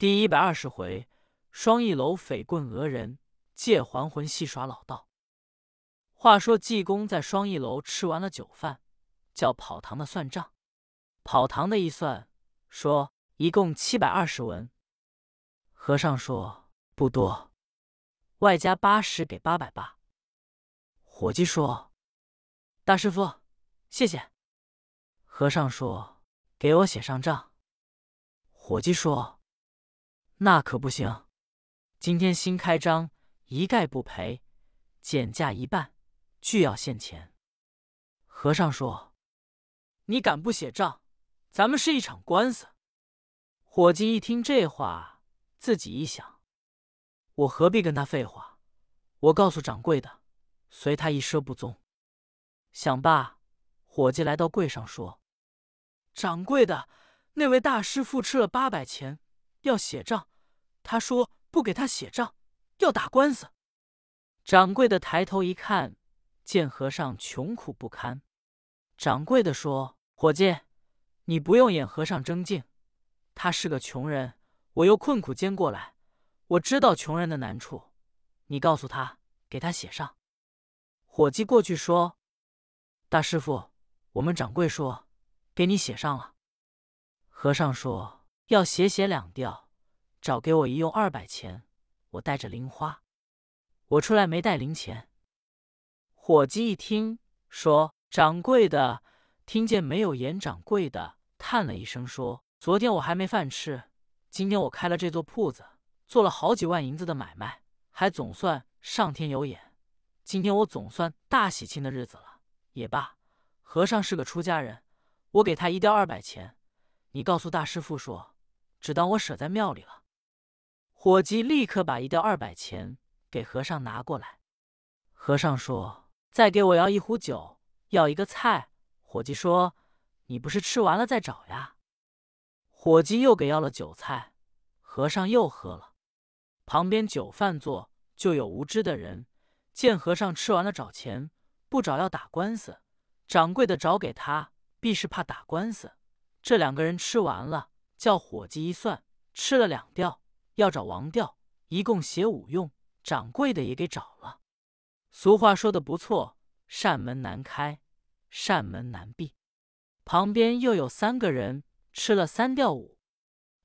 第一百二十回，双翼楼匪棍讹人，借还魂戏耍老道。话说济公在双翼楼吃完了酒饭，叫跑堂的算账。跑堂的一算，说一共七百二十文。和尚说不多，外加八十，给八百八。伙计说：“大师傅，谢谢。”和尚说：“给我写上账。”伙计说。那可不行！今天新开张，一概不赔，减价一半，俱要现钱。和尚说：“你敢不写账？咱们是一场官司。”伙计一听这话，自己一想：“我何必跟他废话？我告诉掌柜的，随他一赊不踪。”想罢，伙计来到柜上说：“掌柜的，那位大师傅吃了八百钱，要写账。”他说：“不给他写账，要打官司。”掌柜的抬头一看，见和尚穷苦不堪。掌柜的说：“伙计，你不用演和尚争竞。他是个穷人，我又困苦艰过来，我知道穷人的难处。你告诉他，给他写上。”伙计过去说：“大师傅，我们掌柜说，给你写上了。”和尚说：“要写写两调。”找给我一用二百钱，我带着零花。我出来没带零钱。伙计一听说掌柜的，听见没有言掌柜的叹了一声说：“昨天我还没饭吃，今天我开了这座铺子，做了好几万银子的买卖，还总算上天有眼。今天我总算大喜庆的日子了。也罢，和尚是个出家人，我给他一吊二百钱。你告诉大师傅说，只当我舍在庙里了。”伙计立刻把一吊二百钱给和尚拿过来。和尚说：“再给我要一壶酒，要一个菜。”伙计说：“你不是吃完了再找呀？”伙计又给要了酒菜，和尚又喝了。旁边酒饭座，就有无知的人见和尚吃完了找钱，不找要打官司。掌柜的找给他，必是怕打官司。这两个人吃完了，叫伙计一算，吃了两吊。要找王吊，一共写五用，掌柜的也给找了。俗话说的不错，扇门难开，扇门难闭。旁边又有三个人吃了三吊五，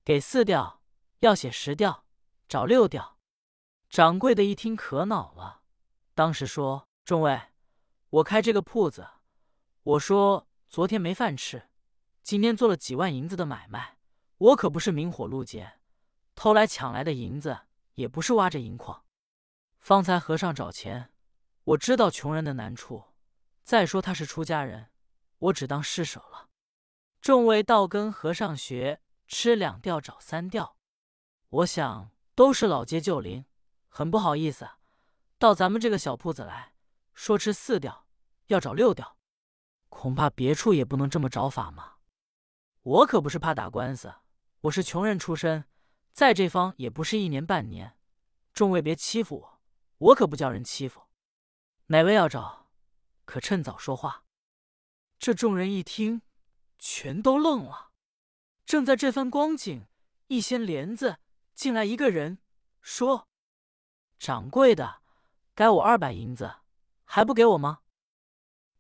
给四吊，要写十吊，找六吊。掌柜的一听可恼了，当时说：“众位，我开这个铺子，我说昨天没饭吃，今天做了几万银子的买卖，我可不是明火路劫。”偷来抢来的银子也不是挖着银矿。方才和尚找钱，我知道穷人的难处。再说他是出家人，我只当施舍了。众位道跟和尚学，吃两吊找三吊。我想都是老街旧邻，很不好意思，到咱们这个小铺子来说吃四吊，要找六吊，恐怕别处也不能这么找法嘛。我可不是怕打官司，我是穷人出身。在这方也不是一年半年，众位别欺负我，我可不叫人欺负。哪位要找，可趁早说话。这众人一听，全都愣了。正在这番光景，一掀帘子进来一个人，说：“掌柜的，该我二百银子，还不给我吗？”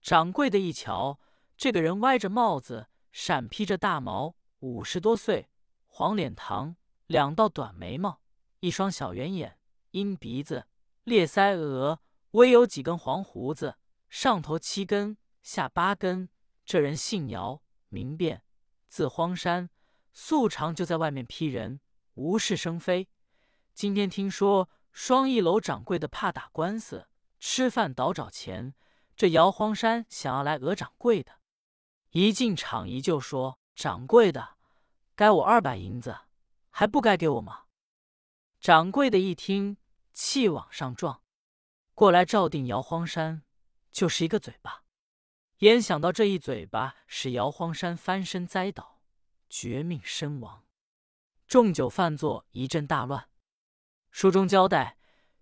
掌柜的一瞧，这个人歪着帽子，闪披着大毛，五十多岁，黄脸膛。两道短眉毛，一双小圆眼，鹰鼻子，裂腮额，微有几根黄胡子，上头七根，下八根。这人姓姚，名变，字荒山，素常就在外面批人，无事生非。今天听说双翼楼掌柜的怕打官司，吃饭倒找钱，这姚荒山想要来讹掌柜的。一进场一就说：“掌柜的，该我二百银子。”还不该给我吗？掌柜的一听，气往上撞，过来照定姚荒山，就是一个嘴巴。焉想到这一嘴巴使姚荒山翻身栽倒，绝命身亡。众酒饭座一阵大乱。书中交代，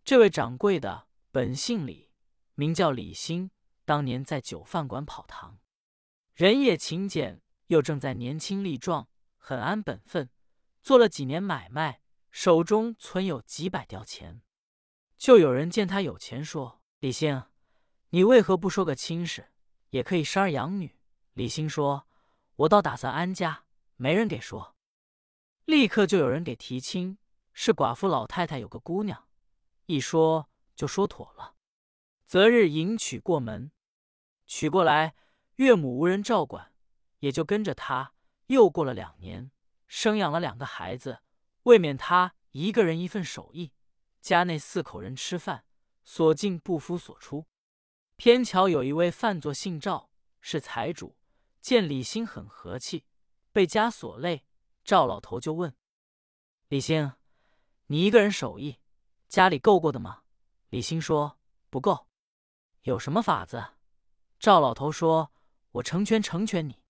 这位掌柜的本姓李，名叫李兴，当年在酒饭馆跑堂，人也勤俭，又正在年轻力壮，很安本分。做了几年买卖，手中存有几百吊钱。就有人见他有钱，说：“李兴，你为何不说个亲事，也可以生儿养女？”李兴说：“我倒打算安家，没人给说。”立刻就有人给提亲，是寡妇老太太有个姑娘，一说就说妥了。择日迎娶过门，娶过来，岳母无人照管，也就跟着他。又过了两年，生养了两个孩子，未免他一个人一份手艺，家内四口人吃饭，所进不敷所出。偏巧有一位饭作姓赵，是财主，见李兴很和气，被枷锁累，赵老头就问李兴：“你一个人手艺，家里够过的吗？”李兴说：“不够。”有什么法子？赵老头说：“我成全成全你，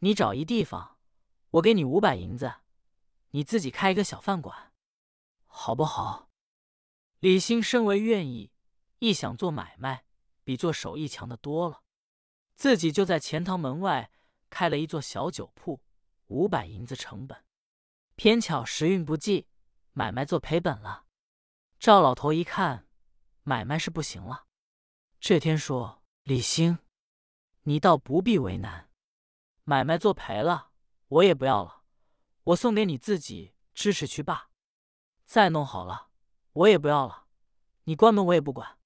你找一地方，我给你五百银子，你自己开一个小饭馆，好不好？”李兴身为愿意，一想做买卖，比做手艺强的多了，自己就在钱塘门外开了一座小酒铺，五百银子成本。偏巧时运不济，买卖做赔本了。赵老头一看，买卖是不行了。这天说：“李兴，你倒不必为难，买卖做赔了，我也不要了，我送给你自己支持去罢。再弄好了，我也不要了，你关门我也不管。”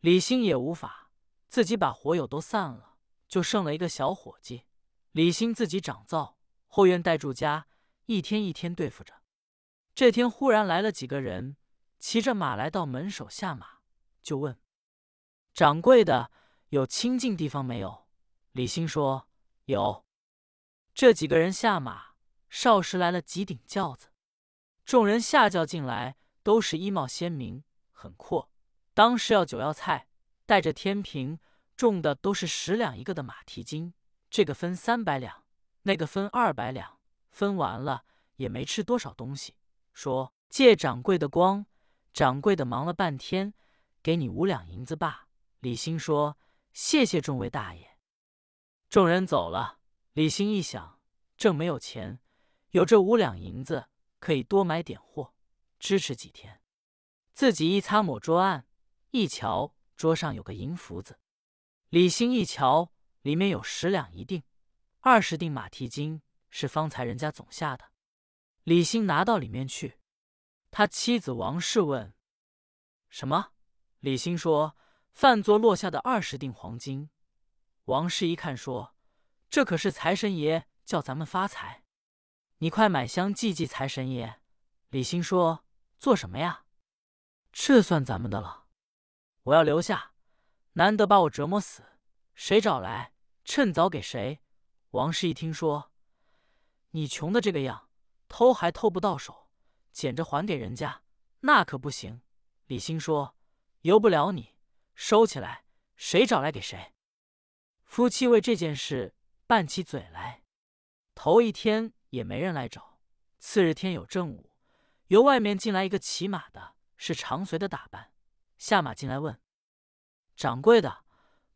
李兴也无法，自己把火友都散了，就剩了一个小伙计。李兴自己掌灶，后院带住家，一天一天对付着。这天忽然来了几个人，骑着马来到门首下马，就问。掌柜的，有清净地方没有？李兴说有。这几个人下马，少时来了几顶轿子，众人下轿进来，都是衣帽鲜明，很阔。当时要酒要菜，带着天平，重的都是十两一个的马蹄金，这个分三百两，那个分二百两，分完了也没吃多少东西。说借掌柜的光，掌柜的忙了半天，给你五两银子罢。李兴说：“谢谢众位大爷。”众人走了。李兴一想，正没有钱，有这五两银子，可以多买点货，支持几天。自己一擦抹桌案，一瞧桌上有个银福子。李兴一瞧，里面有十两一锭，二十锭马蹄金，是方才人家总下的。李兴拿到里面去。他妻子王氏问：“什么？”李兴说。饭桌落下的二十锭黄金，王氏一看说：“这可是财神爷叫咱们发财，你快买香祭祭财神爷。”李兴说：“做什么呀？这算咱们的了。我要留下，难得把我折磨死，谁找来，趁早给谁。”王氏一听说：“你穷的这个样，偷还偷不到手，捡着还给人家，那可不行。”李兴说：“由不了你。”收起来，谁找来给谁。夫妻为这件事拌起嘴来。头一天也没人来找。次日天有正午，由外面进来一个骑马的，是长随的打扮，下马进来问掌柜的：“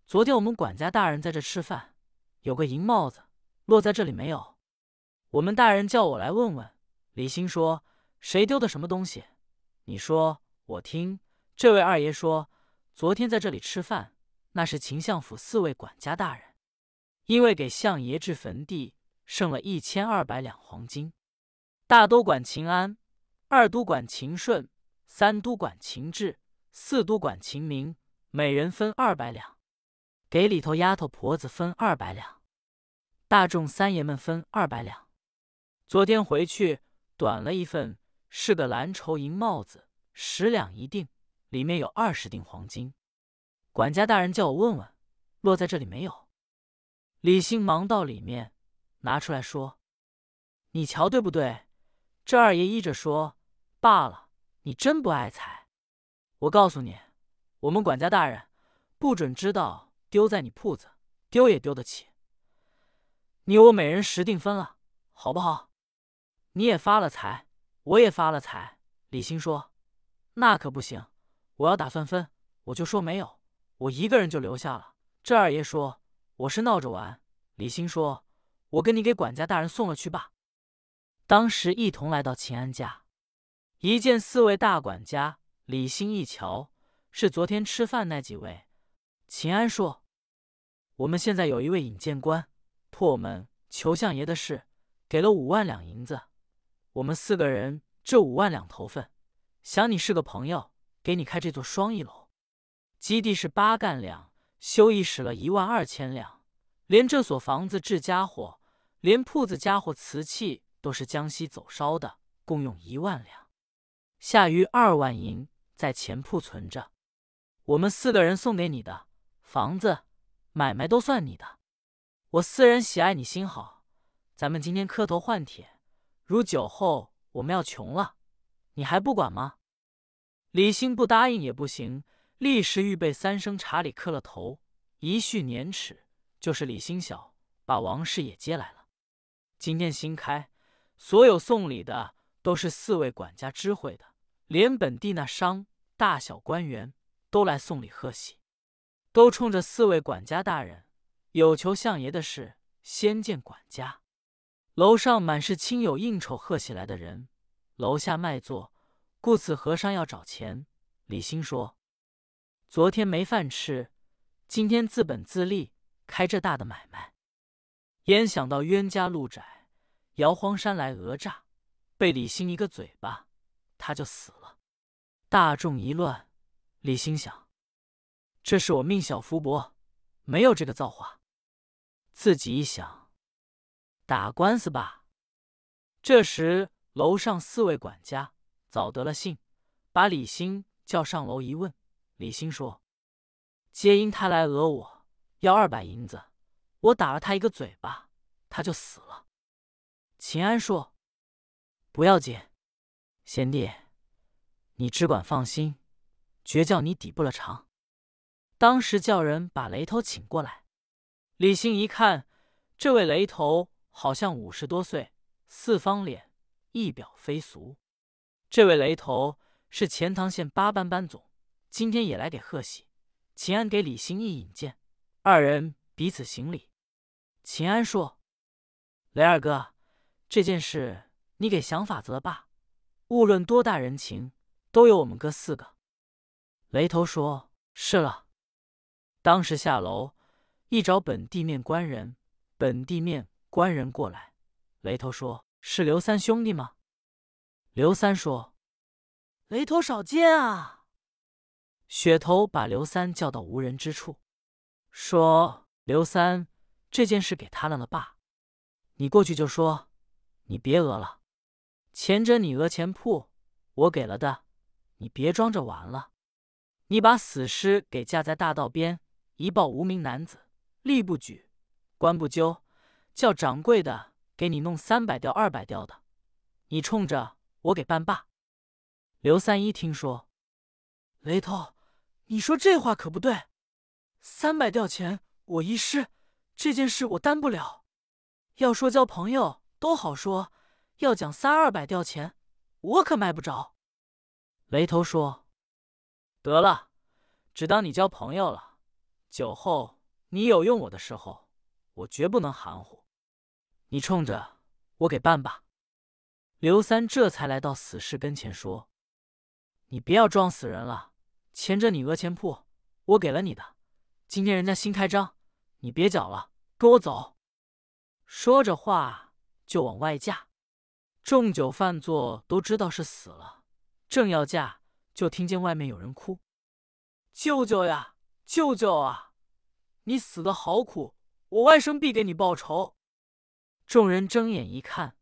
昨天我们管家大人在这吃饭，有个银帽子落在这里没有？我们大人叫我来问问。”李兴说：“谁丢的什么东西？你说，我听。”这位二爷说。昨天在这里吃饭，那是秦相府四位管家大人，因为给相爷置坟地，剩了一千二百两黄金。大都管秦安，二都管秦顺，三都管秦志，四都管秦明，每人分二百两，给里头丫头婆子分二百两，大众三爷们分二百两。昨天回去短了一份，是个蓝绸银帽子，十两一锭。里面有二十锭黄金，管家大人叫我问问，落在这里没有？李兴忙到里面拿出来说：“你瞧对不对？”这二爷依着说：“罢了，你真不爱财。我告诉你，我们管家大人不准知道丢在你铺子，丢也丢得起。你我每人十锭分了，好不好？你也发了财，我也发了财。”李兴说：“那可不行。”我要打算分，我就说没有，我一个人就留下了。这二爷说我是闹着玩。李兴说：“我跟你给管家大人送了去吧。”当时一同来到秦安家。一见四位大管家，李兴一瞧，是昨天吃饭那几位。秦安说：“我们现在有一位引荐官，托我们求相爷的事，给了五万两银子。我们四个人这五万两头份，想你是个朋友，给你开这座双翼楼。基地是八干两，修一使了一万二千两，连这所房子置家伙，连铺子家伙瓷器都是江西走烧的，共用一万两。”下余二万银在钱铺存着，我们四个人送给你的房子、买卖都算你的。我四人喜爱你心好，咱们今天磕头换帖。如酒后我们要穷了，你还不管吗？李兴不答应也不行，立时预备三升茶里磕了头，一续年齿。就是李兴晓把王氏也接来了。今天新开，所有送礼的都是四位管家知会的。连本地那商大小官员都来送礼贺喜，都冲着四位管家大人有求相爷的事，先见管家。楼上满是亲友应酬贺喜来的人，楼下卖座，故此和尚要找钱。李兴说：“昨天没饭吃，今天自本自立开这大的买卖。焉想到冤家路窄，摇荒山来讹诈，被李兴一个嘴巴。”他就死了，大众一乱。李心想：这是我命小福薄，没有这个造化。自己一想，打官司吧。这时楼上四位管家早得了信，把李兴叫上楼一问，李兴说：“皆因他来讹我，要二百银子，我打了他一个嘴巴，他就死了。”秦安说：“不要紧。”贤弟，你只管放心，绝叫你抵不了偿。当时叫人把雷头请过来。李兴一看，这位雷头好像五十多岁，四方脸，一表非俗。这位雷头是钱塘县八班班总，今天也来给贺喜。秦安给李兴义引荐，二人彼此行礼。秦安说：“雷二哥，这件事你给想法子了吧？”无论多大人情，都有我们哥四个。雷头说：“是了。”当时下楼一找本地面官人，本地面官人过来。雷头说：“是刘三兄弟吗？”刘三说：“雷头少见啊。”雪头把刘三叫到无人之处，说：“刘三，这件事给他了了吧？你过去就说，你别讹了。”前者你讹钱铺，我给了的，你别装着玩了。你把死尸给架在大道边，一报无名男子，吏不举，官不究，叫掌柜的给你弄三百吊、二百吊的，你冲着我给办罢。刘三一听说，雷头，你说这话可不对，三百吊钱我一失，这件事我担不了。要说交朋友都好说。要讲三二百吊钱，我可卖不着。雷头说：“得了，只当你交朋友了。酒后你有用我的时候，我绝不能含糊。你冲着我给办吧。”刘三这才来到死士跟前说：“你别要装死人了，前着你讹钱铺，我给了你的。今天人家新开张，你别搅了，跟我走。”说着话就往外嫁。众酒饭座都知道是死了，正要嫁，就听见外面有人哭：“舅舅呀，舅舅啊，你死的好苦，我外甥必给你报仇。”众人睁眼一看，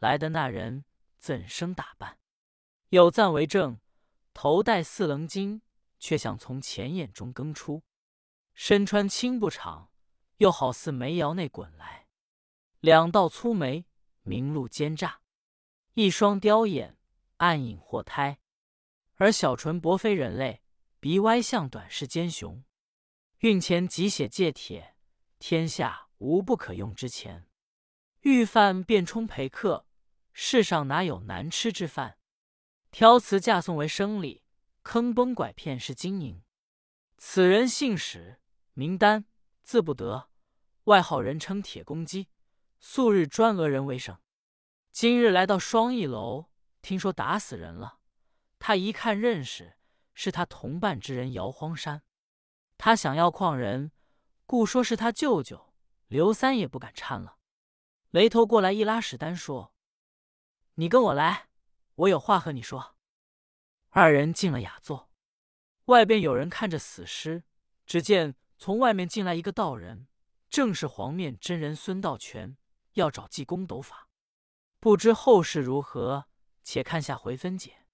来的那人怎生打扮？有赞为证：头戴四棱巾，却想从钱眼中更出；身穿青布氅，又好似煤窑内滚来；两道粗眉，明露奸诈。一双雕眼，暗影或胎；而小唇薄非人类，鼻歪像短是奸雄。运钱急写借帖，天下无不可用之钱。遇饭便充陪客，世上哪有难吃之饭？挑辞嫁送为生礼，坑崩拐骗是经营。此人姓史，名丹，字不得，外号人称铁公鸡，素日专讹人为生。今日来到双翼楼，听说打死人了，他一看认识，是他同伴之人姚荒山。他想要矿人，故说是他舅舅。刘三也不敢掺了。雷头过来一拉史丹说：“你跟我来，我有话和你说。”二人进了雅座，外边有人看着死尸。只见从外面进来一个道人，正是黄面真人孙道全，要找济公斗法。不知后事如何，且看下回分解。